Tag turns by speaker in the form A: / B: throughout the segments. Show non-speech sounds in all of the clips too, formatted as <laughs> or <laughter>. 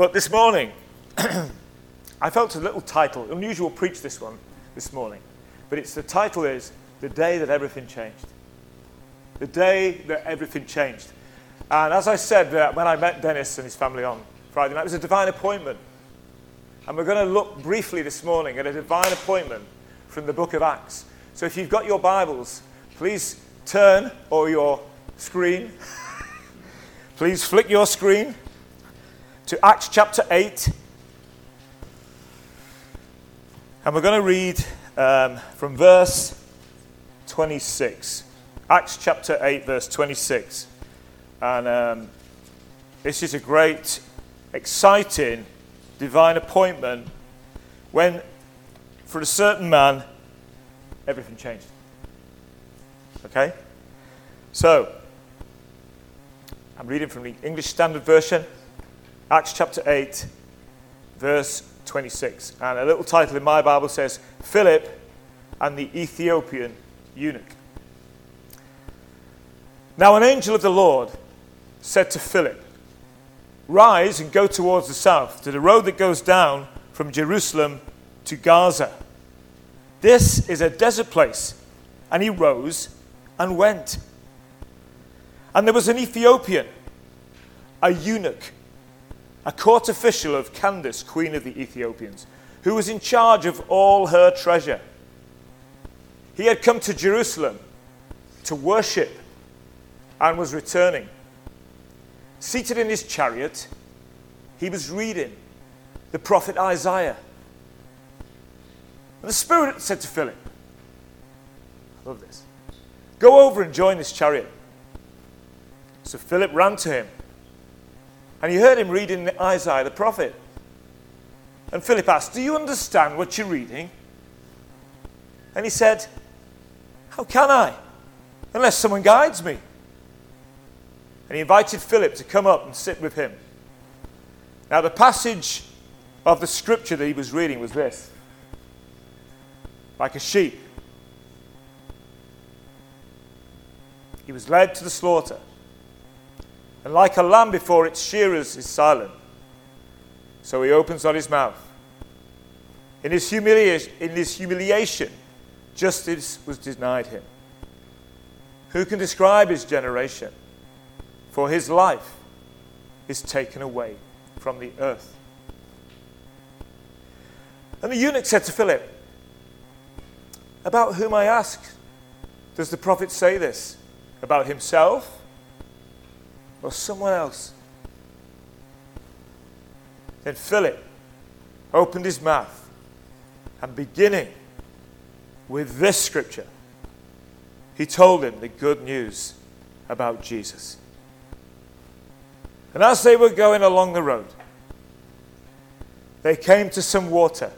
A: But this morning, <clears throat> I felt a little title. Unusual preach this one this morning. But it's the title is The Day That Everything Changed. The day that everything changed. And as I said uh, when I met Dennis and his family on Friday night, it was a divine appointment. And we're going to look briefly this morning at a divine appointment from the book of Acts. So if you've got your Bibles, please turn or your screen. <laughs> please flick your screen to Acts chapter 8. And we're going to read um, from verse 26. Acts chapter 8, verse 26. And um, this is a great, exciting, divine appointment when, for a certain man, everything changed. Okay? So, I'm reading from the English Standard Version, Acts chapter 8, verse 26. And a little title in my Bible says, Philip and the Ethiopian eunuch. Now, an angel of the Lord said to Philip, Rise and go towards the south, to the road that goes down from Jerusalem to Gaza. This is a desert place. And he rose and went. And there was an Ethiopian, a eunuch, a court official of Candace, queen of the Ethiopians, who was in charge of all her treasure. He had come to Jerusalem to worship and was returning. Seated in his chariot, he was reading the prophet Isaiah. And the Spirit said to Philip, I love this. Go over and join this chariot. So Philip ran to him. And he heard him reading Isaiah the prophet. And Philip asked, Do you understand what you're reading? And he said, How can I? Unless someone guides me. And he invited Philip to come up and sit with him. Now, the passage of the scripture that he was reading was this like a sheep. He was led to the slaughter. And like a lamb before its shearers is silent, so he opens not his mouth. In his, humiliation, in his humiliation, justice was denied him. Who can describe his generation? For his life is taken away from the earth. And the eunuch said to Philip, about whom I ask, does the prophet say this? About himself or someone else? Then Philip opened his mouth and beginning with this scripture, he told him the good news about Jesus. And as they were going along the road, they came to some water.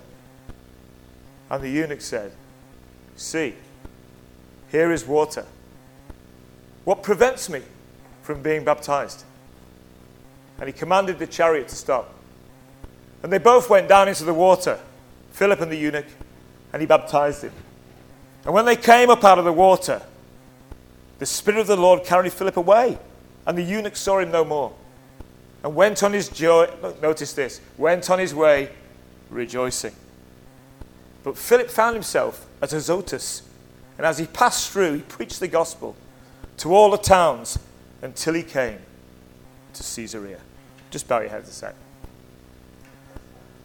A: And the eunuch said, See, here is water. What prevents me from being baptized? And he commanded the chariot to stop. And they both went down into the water, Philip and the eunuch, and he baptized him. And when they came up out of the water, the Spirit of the Lord carried Philip away, and the eunuch saw him no more, and went on his joy. Notice this went on his way rejoicing. But Philip found himself at Azotus, and as he passed through, he preached the gospel to all the towns until he came to Caesarea. Just bow your heads a sec.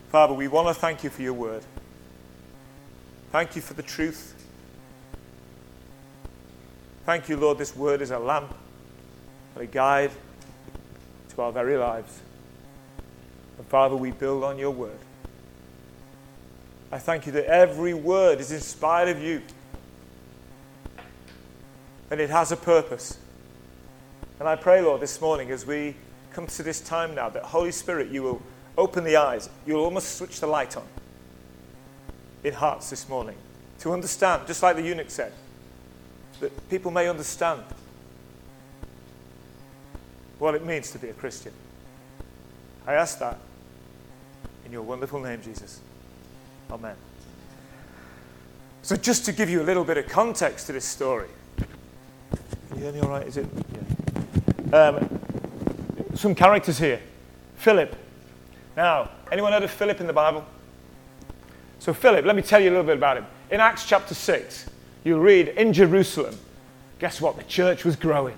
A: Father, we want to thank you for your word. Thank you for the truth. Thank you, Lord, this word is a lamp and a guide to our very lives. And Father, we build on your word. I thank you that every word is inspired of you and it has a purpose. And I pray, Lord, this morning as we come to this time now, that Holy Spirit, you will open the eyes, you'll almost switch the light on in hearts this morning to understand, just like the eunuch said, that people may understand what it means to be a Christian. I ask that in your wonderful name, Jesus. Amen. So, just to give you a little bit of context to this story. Are you all right? Is it? Um, some characters here. Philip. Now, anyone heard of Philip in the Bible? So, Philip, let me tell you a little bit about him. In Acts chapter 6, you'll read in Jerusalem, guess what? The church was growing.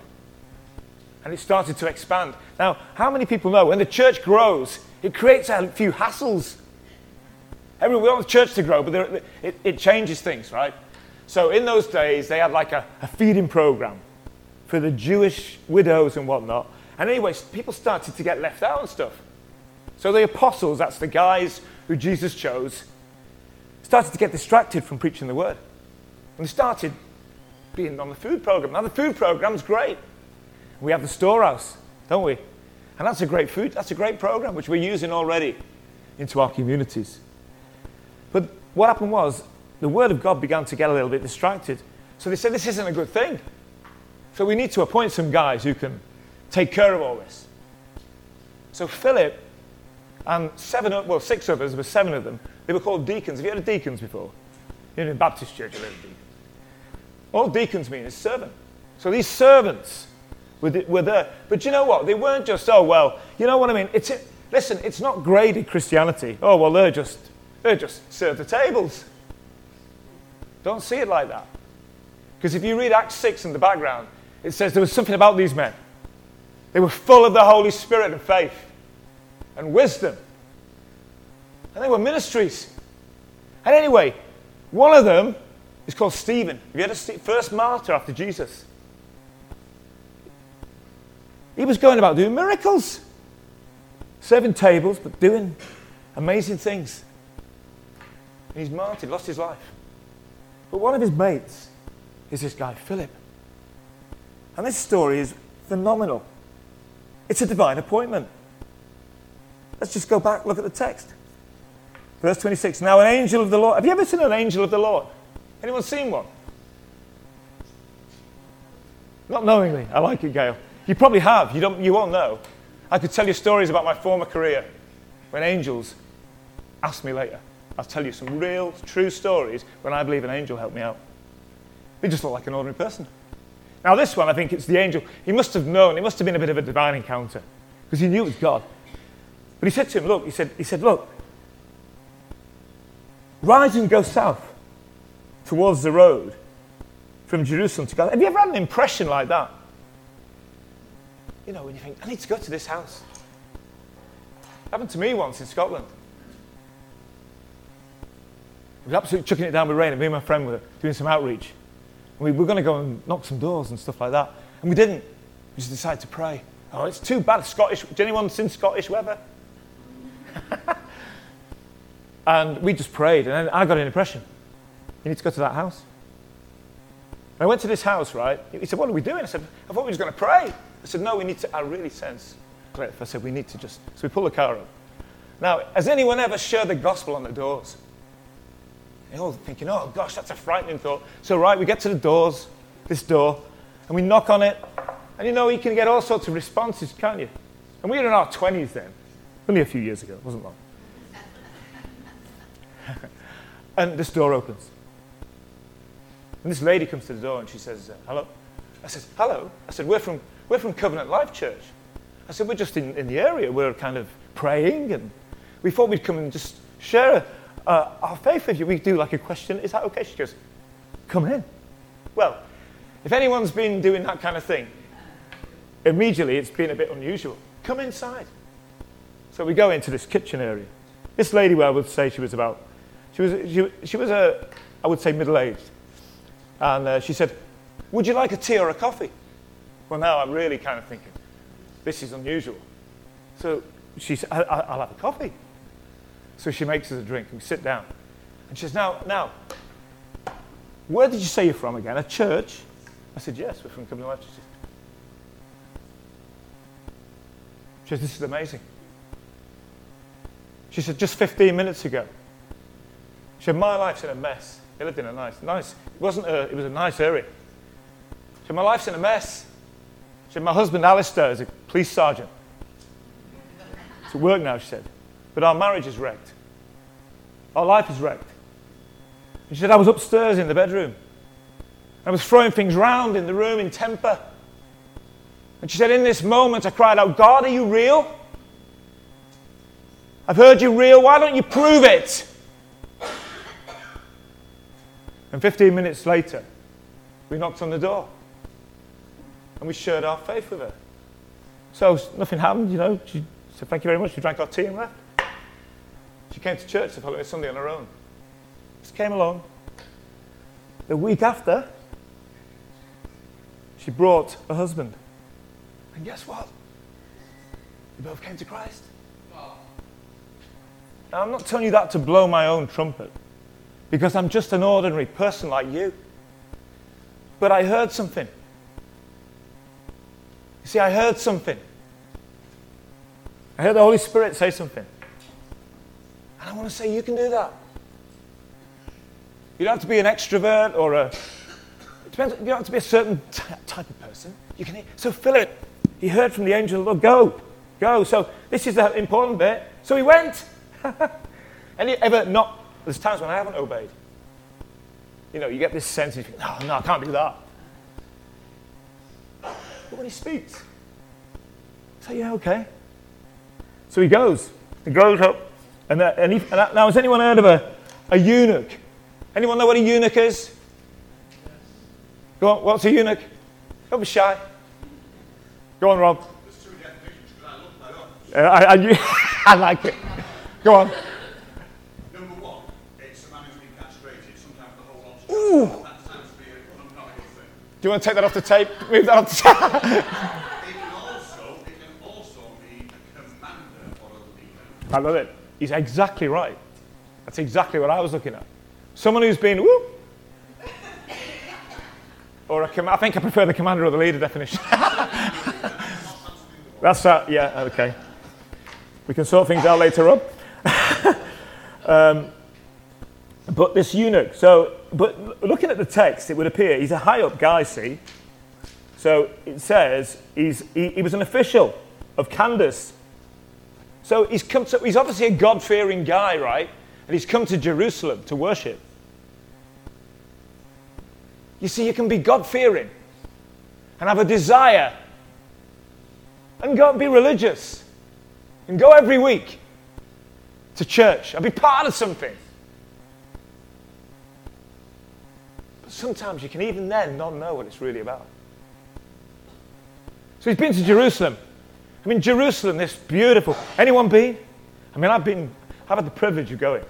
A: And it started to expand. Now, how many people know when the church grows, it creates a few hassles? Everyone, we want the church to grow, but it, it changes things, right? So, in those days, they had like a, a feeding program for the Jewish widows and whatnot. And anyway, people started to get left out and stuff. So the apostles, that's the guys who Jesus chose, started to get distracted from preaching the word. And they started being on the food program. Now, the food program's great. We have the storehouse, don't we? And that's a great food, that's a great program, which we're using already into our communities. But what happened was, the word of God began to get a little bit distracted. So they said, this isn't a good thing. So we need to appoint some guys who can take care of all this. So Philip and seven, well, six others, there were seven of them, they were called deacons. Have you heard of deacons before? You know, in Baptist church, you've heard of deacons. All deacons mean is servant. So these servants were, there. But you know what? They weren't just, oh, well, you know what I mean? It's, listen, it's not graded Christianity. Oh, well, they're just, they're just serve the tables. Don't see it like that. Because if you read Acts 6 in the background, it says there was something about these men. They were full of the Holy Spirit and faith and wisdom. And they were ministries. And anyway, one of them is called Stephen. Have you of Stephen? First martyr after Jesus. He was going about doing miracles, serving tables, but doing amazing things. And he's martyred, lost his life. But one of his mates is this guy, Philip. And this story is phenomenal. It's a divine appointment. Let's just go back, look at the text. Verse 26. Now, an angel of the Lord. Have you ever seen an angel of the Lord? Anyone seen one? Not knowingly. I like it, Gail. You probably have. You, don't, you won't know. I could tell you stories about my former career when angels ask me later. I'll tell you some real, true stories when I believe an angel helped me out. He just looked like an ordinary person. Now, this one, I think it's the angel. He must have known, it must have been a bit of a divine encounter because he knew it was God. But he said to him, Look, he said, he said Look, rise and go south towards the road from Jerusalem to Gaza. Have you ever had an impression like that? You know, when you think, I need to go to this house. It happened to me once in Scotland. It was absolutely chucking it down with rain, and me and my friend were doing some outreach. We were going to go and knock some doors and stuff like that. And we didn't. We just decided to pray. Oh, it's too bad. Scottish. Did anyone seen Scottish weather? <laughs> and we just prayed, and I got an impression. You need to go to that house. And I went to this house, right? He said, What are we doing? I said, I thought we were just going to pray. I said, No, we need to. I really sense Cliff. I said, We need to just. So we pull the car up. Now, has anyone ever shared the gospel on the doors? You're all thinking, Oh gosh, that's a frightening thought. So, right, we get to the doors, this door, and we knock on it. And you know, you can get all sorts of responses, can't you? And we were in our 20s then. Only a few years ago, it wasn't long. <laughs> and this door opens. And this lady comes to the door and she says, uh, Hello. I said, Hello. I said, We're from, we're from Covenant Life Church. I said, We're just in, in the area. We're kind of praying and we thought we'd come and just share uh, our faith with you. We do like a question. Is that okay? She goes, Come in. Well, if anyone's been doing that kind of thing, immediately it's been a bit unusual. Come inside. So we go into this kitchen area. This lady, well, I would say she was about, she was, she, she was a, I would say middle aged. And uh, she said, Would you like a tea or a coffee? Well, now I'm really kind of thinking, this is unusual. So she said, I, will have a coffee. So she makes us a drink we sit down. And she says, Now, now, where did you say you're from again? A church? I said, Yes, we're from Covenant Life. She says, This is amazing. She said, just 15 minutes ago. She said, my life's in a mess. They lived in a nice, nice, it wasn't a, it was a nice area. She said, my life's in a mess. She said, my husband Alistair is a police sergeant. It's at work now, she said. But our marriage is wrecked. Our life is wrecked. And she said, I was upstairs in the bedroom. I was throwing things round in the room in temper. And she said, In this moment, I cried out, God, are you real? I've heard you real. Why don't you prove it? And 15 minutes later, we knocked on the door and we shared our faith with her. So nothing happened, you know. She said, Thank you very much. She drank our tea and left. She came to church the following Sunday on her own. Just came along. The week after, she brought a husband. And guess what? They both came to Christ. Now, I'm not telling you that to blow my own trumpet, because I'm just an ordinary person like you. But I heard something. You see, I heard something. I heard the Holy Spirit say something. And I want to say, you can do that. You don't have to be an extrovert or a. Depends, you don't have to be a certain t- type of person. You can. So Philip, he heard from the angel of the Lord, go, go. So this is the important bit. So he went. <laughs> Any ever not? There's times when I haven't obeyed. You know, you get this sense, of, no, oh, no, I can't do that. But when he speaks, say, yeah, okay. So he goes. He goes up. And, uh, and, he, and now, has anyone heard of a, a eunuch? Anyone know what a eunuch is? Go on, what's a eunuch? Don't be shy. Go on, Rob. Uh, I, I, <laughs> I like it. Go on.
B: Number one, it's a man who's been castrated, sometimes the whole lot. Ooh. That sounds to be an uncommon thing.
A: Do you want to take that off the tape? Move that off the tape. <laughs>
B: It can also, it can also a commander or a leader.
A: I love it. He's exactly right. That's exactly what I was looking at. Someone who's been whoop, or com- I think I prefer the commander or the leader definition. <laughs> That's that. Yeah. Okay. We can sort things out later on. <laughs> um, but this eunuch. So, but looking at the text, it would appear he's a high up guy. See. So it says he's, he, he was an official of Candace so he's come to, he's obviously a God fearing guy, right? And he's come to Jerusalem to worship. You see, you can be God fearing and have a desire and go and be religious and go every week to church and be part of something. But sometimes you can even then not know what it's really about. So he's been to Jerusalem. I mean, Jerusalem, this beautiful. Anyone been? I mean, I've been, I've had the privilege of going.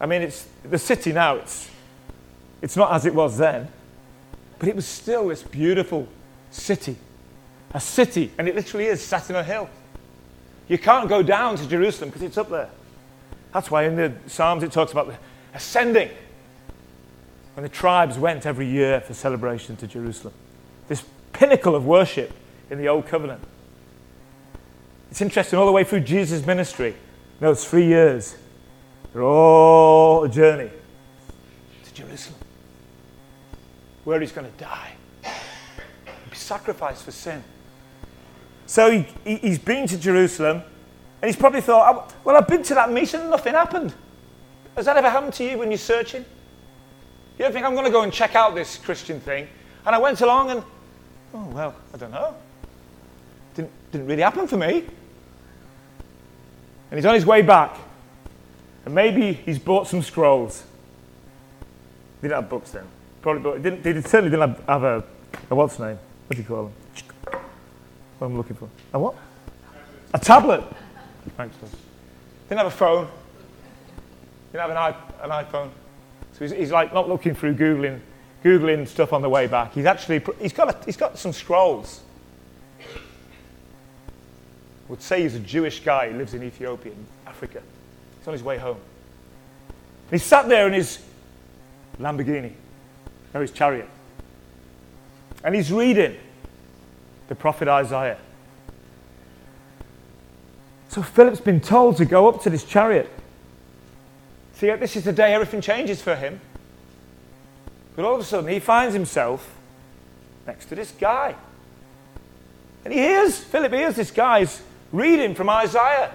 A: I mean, it's the city now, it's, it's not as it was then, but it was still this beautiful city. A city, and it literally is sat in a hill. You can't go down to Jerusalem because it's up there. That's why in the Psalms it talks about ascending. When the tribes went every year for celebration to Jerusalem. This pinnacle of worship in the Old Covenant. It's interesting, all the way through Jesus' ministry, those three years, they're all a journey to Jerusalem, where he's going to die, be sacrificed for sin. So he, he, he's been to Jerusalem, and he's probably thought, oh, well, I've been to that meeting and nothing happened. Has that ever happened to you when you're searching? You don't think I'm going to go and check out this Christian thing? And I went along and, oh, well, I don't know. Didn't, didn't really happen for me. And he's on his way back. And maybe he's bought some scrolls. He didn't have books then. Probably, but he, didn't, he certainly didn't have, have a, a, what's name? What do you call them? What am I looking for? A what? A tablet. Thanks. Didn't have a phone. Didn't have an, an iPhone. So he's, he's, like not looking through Googling, Googling stuff on the way back. He's actually, he's got, a, he's got some scrolls would say he's a Jewish guy who lives in Ethiopia, in Africa. He's on his way home. And he sat there in his Lamborghini, or his chariot, and he's reading the prophet Isaiah. So Philip's been told to go up to this chariot. See, this is the day everything changes for him. But all of a sudden, he finds himself next to this guy. And he hears, Philip hears this guy's reading from Isaiah.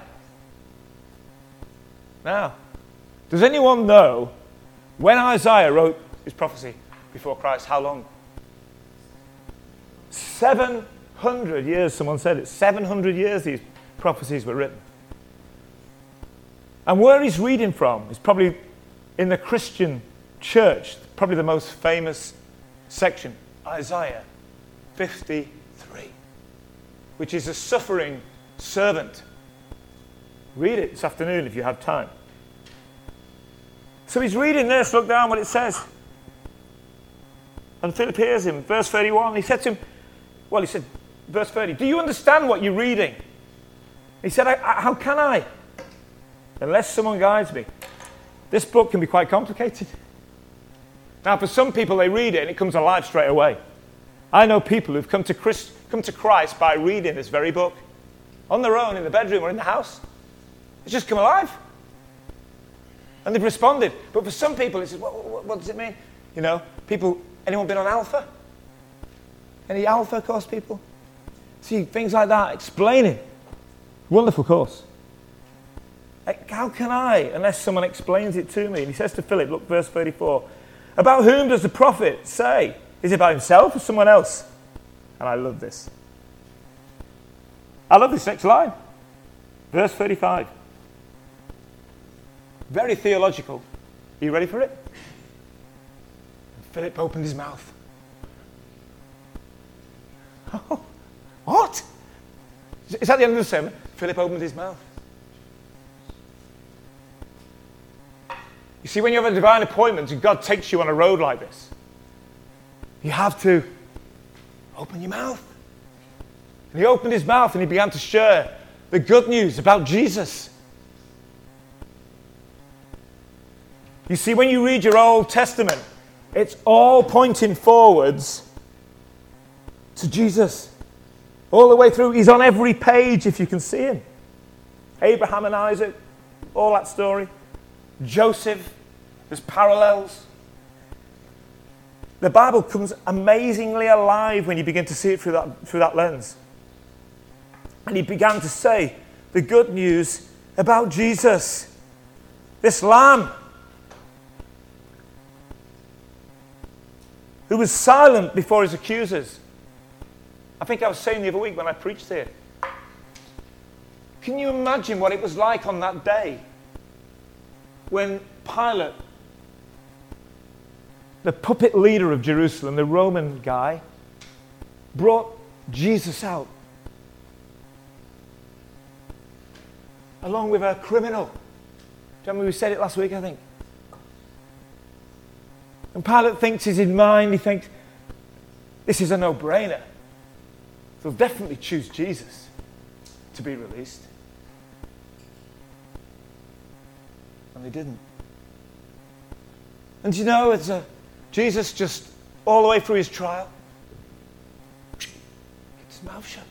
A: Now, does anyone know when Isaiah wrote his prophecy before Christ, how long? 700 years, someone said it. 700 years these prophecies were written. And where he's reading from is probably in the Christian church, probably the most famous section, Isaiah 53, which is a suffering servant. Read it this afternoon if you have time. So he's reading this, look down what it says. And Philip hears him, verse 31. He said to him, Well, he said, verse 30, Do you understand what you're reading? He said, I, I, How can I? Unless someone guides me. This book can be quite complicated. Now, for some people, they read it and it comes alive straight away. I know people who've come to, Christ, come to Christ by reading this very book on their own in the bedroom or in the house. It's just come alive. And they've responded. But for some people, it's what, what, what does it mean? You know, people, anyone been on Alpha? Any Alpha course people? See, things like that, explaining. Wonderful course. How can I, unless someone explains it to me? And he says to Philip, look, verse 34, about whom does the prophet say? Is it about himself or someone else? And I love this. I love this next line. Verse 35. Very theological. Are you ready for it? Philip opened his mouth. Oh, what? Is that the end of the sermon? Philip opened his mouth. You see, when you have a divine appointment and God takes you on a road like this, you have to open your mouth. And he opened his mouth and he began to share the good news about Jesus. You see, when you read your Old Testament, it's all pointing forwards to Jesus. All the way through. He's on every page if you can see him. Abraham and Isaac, all that story. Joseph, there's parallels. The Bible comes amazingly alive when you begin to see it through that, through that lens. And he began to say the good news about Jesus, this lamb who was silent before his accusers. I think I was saying the other week when I preached here. Can you imagine what it was like on that day when Pilate, the puppet leader of Jerusalem, the Roman guy, brought Jesus out along with a criminal? Do you remember we said it last week, I think? And Pilate thinks he's in mind, he thinks, this is a no brainer. They'll definitely choose Jesus to be released. And they didn't. And you know, it's a, Jesus just all the way through his trial, keeps his mouth shut.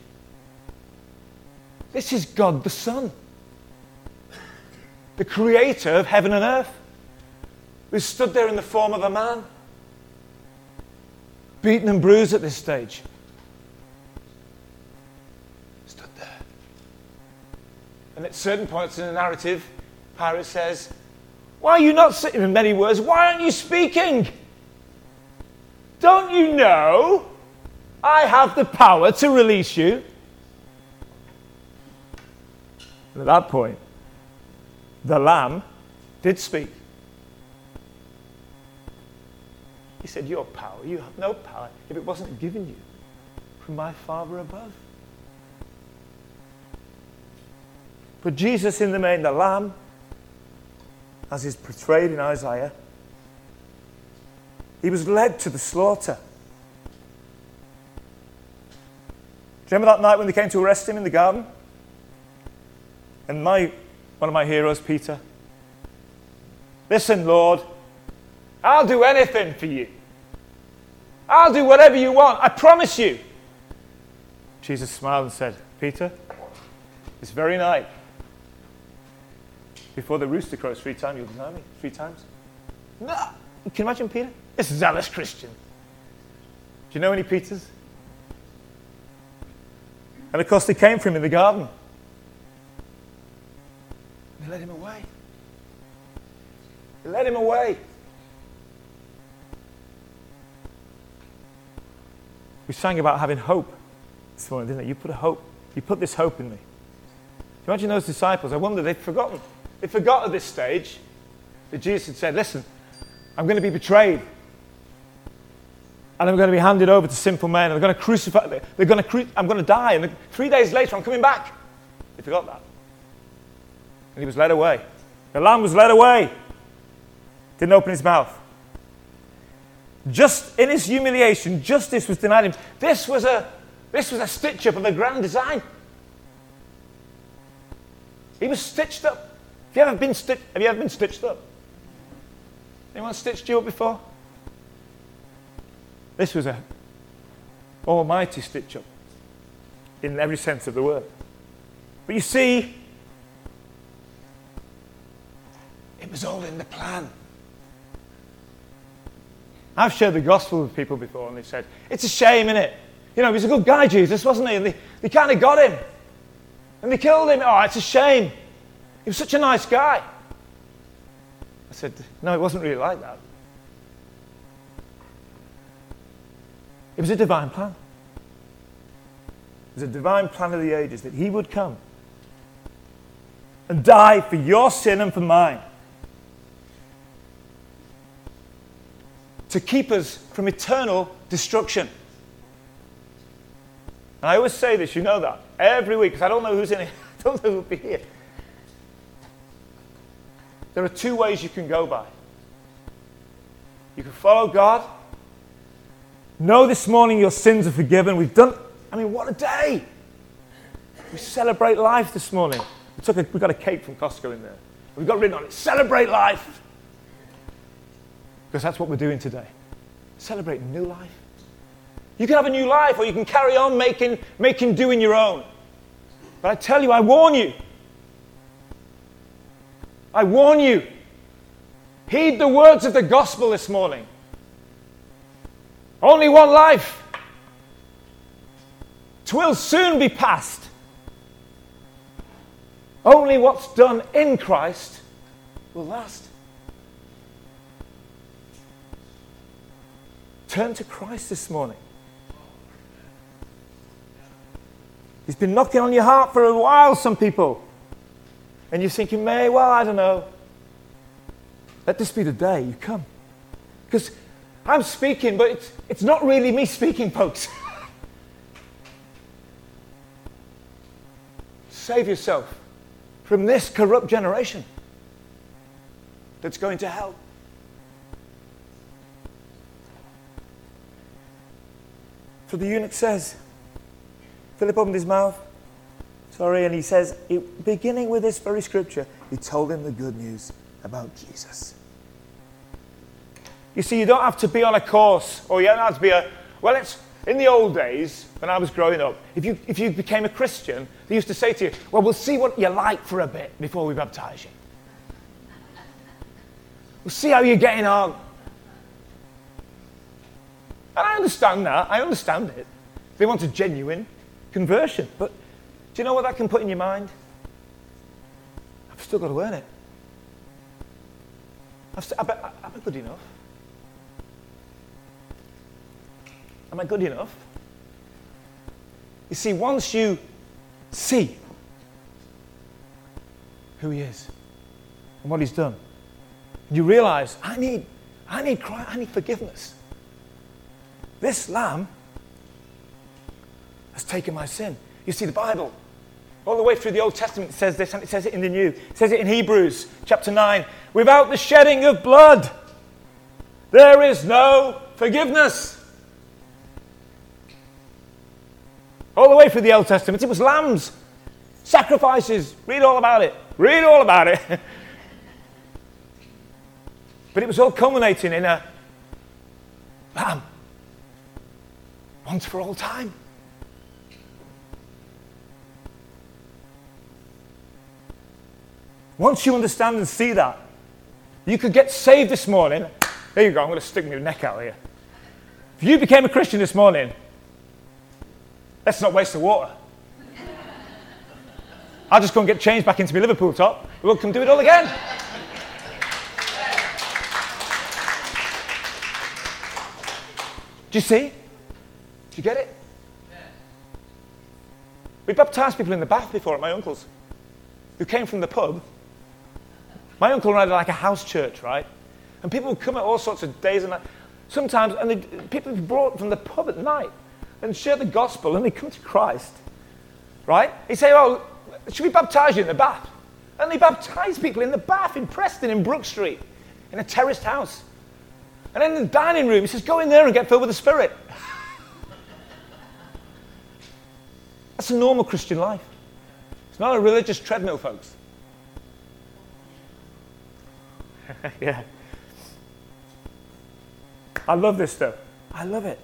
A: This is God the Son, the creator of heaven and earth who stood there in the form of a man, beaten and bruised at this stage. Stood there. And at certain points in the narrative, Pilate says, Why are you not sitting in many words? Why aren't you speaking? Don't you know I have the power to release you? And at that point, the Lamb did speak. He said, Your power, you have no power if it wasn't given you from my Father above. But Jesus, in the main, the Lamb, as is portrayed in Isaiah, he was led to the slaughter. Do you remember that night when they came to arrest him in the garden? And my, one of my heroes, Peter, listen, Lord, I'll do anything for you. I'll do whatever you want. I promise you. Jesus smiled and said, Peter, this very night, before the rooster crows three times, you'll deny me three times. No. Can you imagine Peter? This zealous Christian. Do you know any Peters? And of course, they came for him in the garden. They led him away. They led him away. We sang about having hope this morning, didn't it? You put a hope. You put this hope in me. Imagine those disciples. I wonder they've forgotten. They forgot at this stage that Jesus had said, Listen, I'm going to be betrayed. And I'm going to be handed over to sinful men. And they're going to crucify. They're going to cru- I'm going to die. And three days later, I'm coming back. They forgot that. And he was led away. The lamb was led away. Didn't open his mouth. Just in his humiliation, justice was denied him. This was a, this was a stitch up of a grand design. He was stitched up. Have you ever been, sti- have you ever been stitched up? Anyone stitched you up before? This was a almighty stitch up in every sense of the word. But you see, it was all in the plan. I've shared the gospel with people before, and they said, It's a shame, isn't it? You know, he's a good guy, Jesus, wasn't he? And they, they kind of got him. And they killed him. Oh, it's a shame. He was such a nice guy. I said, No, it wasn't really like that. It was a divine plan. It was a divine plan of the ages that he would come and die for your sin and for mine. To keep us from eternal destruction. And I always say this, you know that, every week, because I don't know who's in it, <laughs> I don't know who'll be here. There are two ways you can go by. You can follow God. Know this morning your sins are forgiven. We've done, I mean, what a day! We celebrate life this morning. We, took a, we got a cake from Costco in there. We've got written on it, celebrate life. Because that's what we're doing today. Celebrating new life. You can have a new life or you can carry on making, making doing your own. But I tell you, I warn you. I warn you. Heed the words of the gospel this morning. Only one life. Twill soon be past. Only what's done in Christ will last. Turn to Christ this morning. He's been knocking on your heart for a while, some people. And you're thinking, May, well, I don't know. Let this be the day you come. Because I'm speaking, but it's, it's not really me speaking, folks. <laughs> Save yourself from this corrupt generation that's going to hell. So the eunuch says, Philip opened his mouth, sorry, and he says, beginning with this very scripture, he told him the good news about Jesus. You see, you don't have to be on a course, or you don't have to be a, well, it's, in the old days, when I was growing up, if you, if you became a Christian, they used to say to you, well, we'll see what you're like for a bit before we baptize you. We'll see how you're getting on. And I understand that. I understand it. They want a genuine conversion. But do you know what that can put in your mind? I've still got to earn it. I've st- I bet, am I good enough? Am I good enough? You see, once you see who he is and what he's done, you realize, I need, I need I need forgiveness. This lamb has taken my sin. You see, the Bible, all the way through the Old Testament, says this, and it says it in the New. It says it in Hebrews chapter 9. Without the shedding of blood, there is no forgiveness. All the way through the Old Testament, it was lambs, sacrifices. Read all about it. Read all about it. <laughs> but it was all culminating in a lamb, once for all time. Once you understand and see that, you could get saved this morning. There you go, I'm going to stick my neck out here. If you became a Christian this morning, let's not waste the water. I'll just go and get changed back into my Liverpool top. We'll come do it all again. Do you see? Do you get it? We baptized people in the bath before at my uncle's who came from the pub My uncle ran like a house church, right? And people would come at all sorts of days and nights. Sometimes, and people would be brought from the pub at night and share the gospel and they come to Christ, right? He'd say, oh, should we baptize you in the bath? And they baptize people in the bath in Preston, in Brook Street, in a terraced house. And in the dining room, he says, go in there and get filled with the Spirit. That's a normal Christian life. It's not a religious treadmill, folks. <laughs> yeah. I love this stuff. I love it.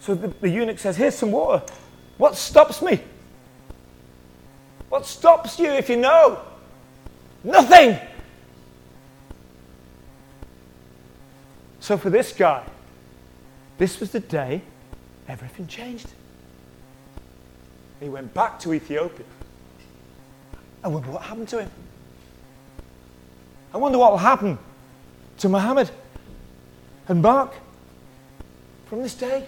A: So the, the eunuch says, Here's some water. What stops me? What stops you if you know? Nothing. So for this guy, this was the day everything changed. He went back to Ethiopia. I wonder what happened to him. I wonder what will happen to Muhammad and Mark from this day.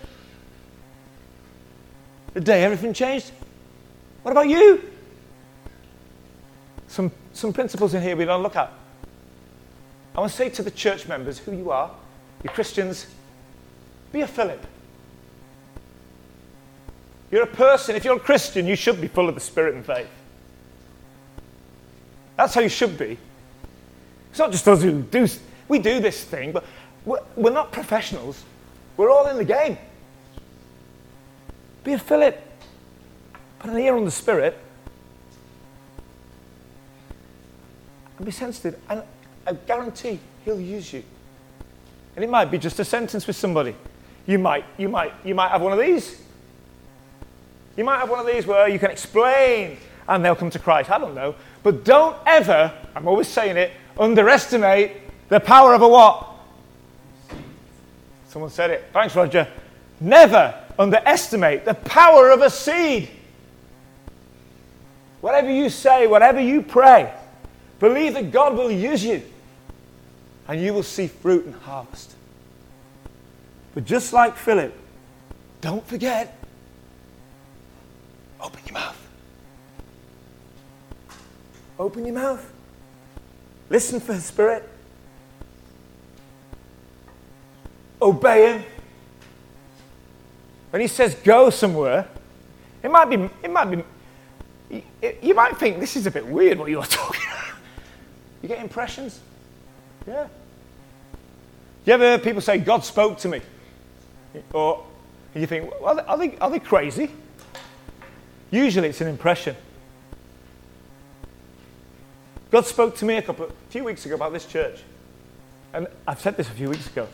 A: The day everything changed. What about you? Some, some principles in here we don't look at. I want to say to the church members who you are, you Christians, be a Philip. You're a person. If you're a Christian, you should be full of the Spirit and faith. That's how you should be. It's not just us who do, we do this thing, but we're, we're not professionals. We're all in the game. Be a Philip. Put an ear on the Spirit. And be sensitive. And I guarantee He'll use you. And it might be just a sentence with somebody. You might, you might, you might have one of these. You might have one of these where you can explain and they'll come to Christ. I don't know. But don't ever, I'm always saying it, underestimate the power of a what? Someone said it. Thanks, Roger. Never underestimate the power of a seed. Whatever you say, whatever you pray, believe that God will use you and you will see fruit and harvest. But just like Philip, don't forget open your mouth. Open your mouth. Listen for the Spirit. Obey Him. When He says go somewhere, it might be, it might be, you might think this is a bit weird what you're <laughs> talking about. You get impressions? Yeah. You ever hear people say, God spoke to me? Or you think, well, are they, are they crazy? Usually it's an impression. God spoke to me a couple, a few weeks ago about this church. And I've said this a few weeks ago.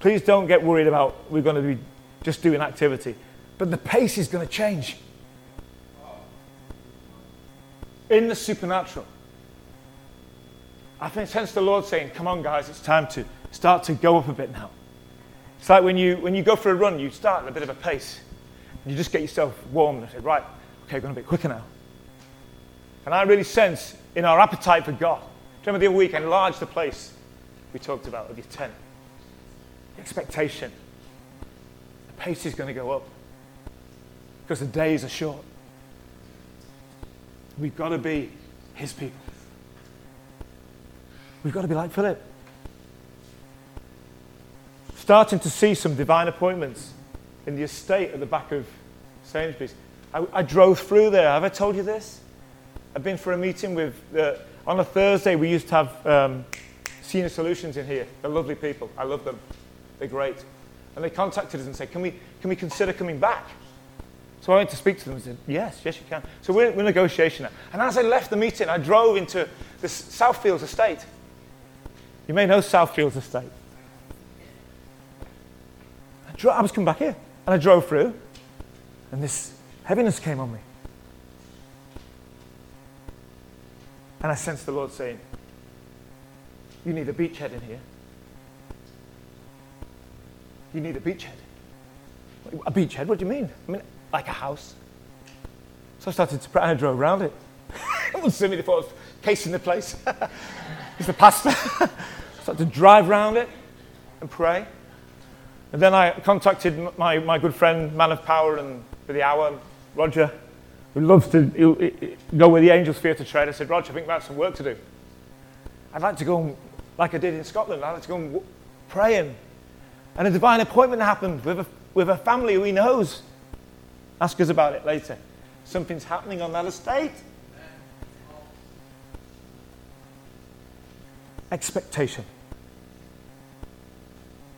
A: Please don't get worried about we're going to be just doing activity. But the pace is going to change. In the supernatural. I think sense the Lord saying, come on, guys, it's time to start to go up a bit now. It's like when you, when you go for a run, you start at a bit of a pace. You just get yourself warm and say, right, okay, going to be quicker now. And I really sense in our appetite for God. Remember the other week, enlarge the place we talked about of your tent. The expectation. The pace is going to go up because the days are short. We've got to be His people. We've got to be like Philip. Starting to see some divine appointments in the estate at the back of Sainsbury's. I, I drove through there. Have I told you this? I've been for a meeting with, uh, on a Thursday, we used to have um, Senior Solutions in here. They're lovely people. I love them. They're great. And they contacted us and said, can we, can we consider coming back? So I went to speak to them and said, yes, yes, you can. So we're, we're in negotiation now. And as I left the meeting, I drove into the Southfields estate. You may know Southfields estate. I, dro- I was coming back here. And I drove through. And this heaviness came on me. And I sensed the Lord saying, You need a beachhead in here. You need a beachhead. A beachhead? What do you mean? I mean, like a house. So I started to pray and I drove around it. <laughs> it was silly thought I was casing the place. <laughs> He's the pastor. I <laughs> started to drive around it and pray. And then I contacted my, my good friend, man of power and for the hour, Roger, who loves to go where the angels to tread. I said, Roger, I think we have some work to do. I'd like to go like I did in Scotland, I'd like to go and and, and a divine appointment happened with a, with a family who he knows. Ask us about it later. Something's happening on that estate. Expectation.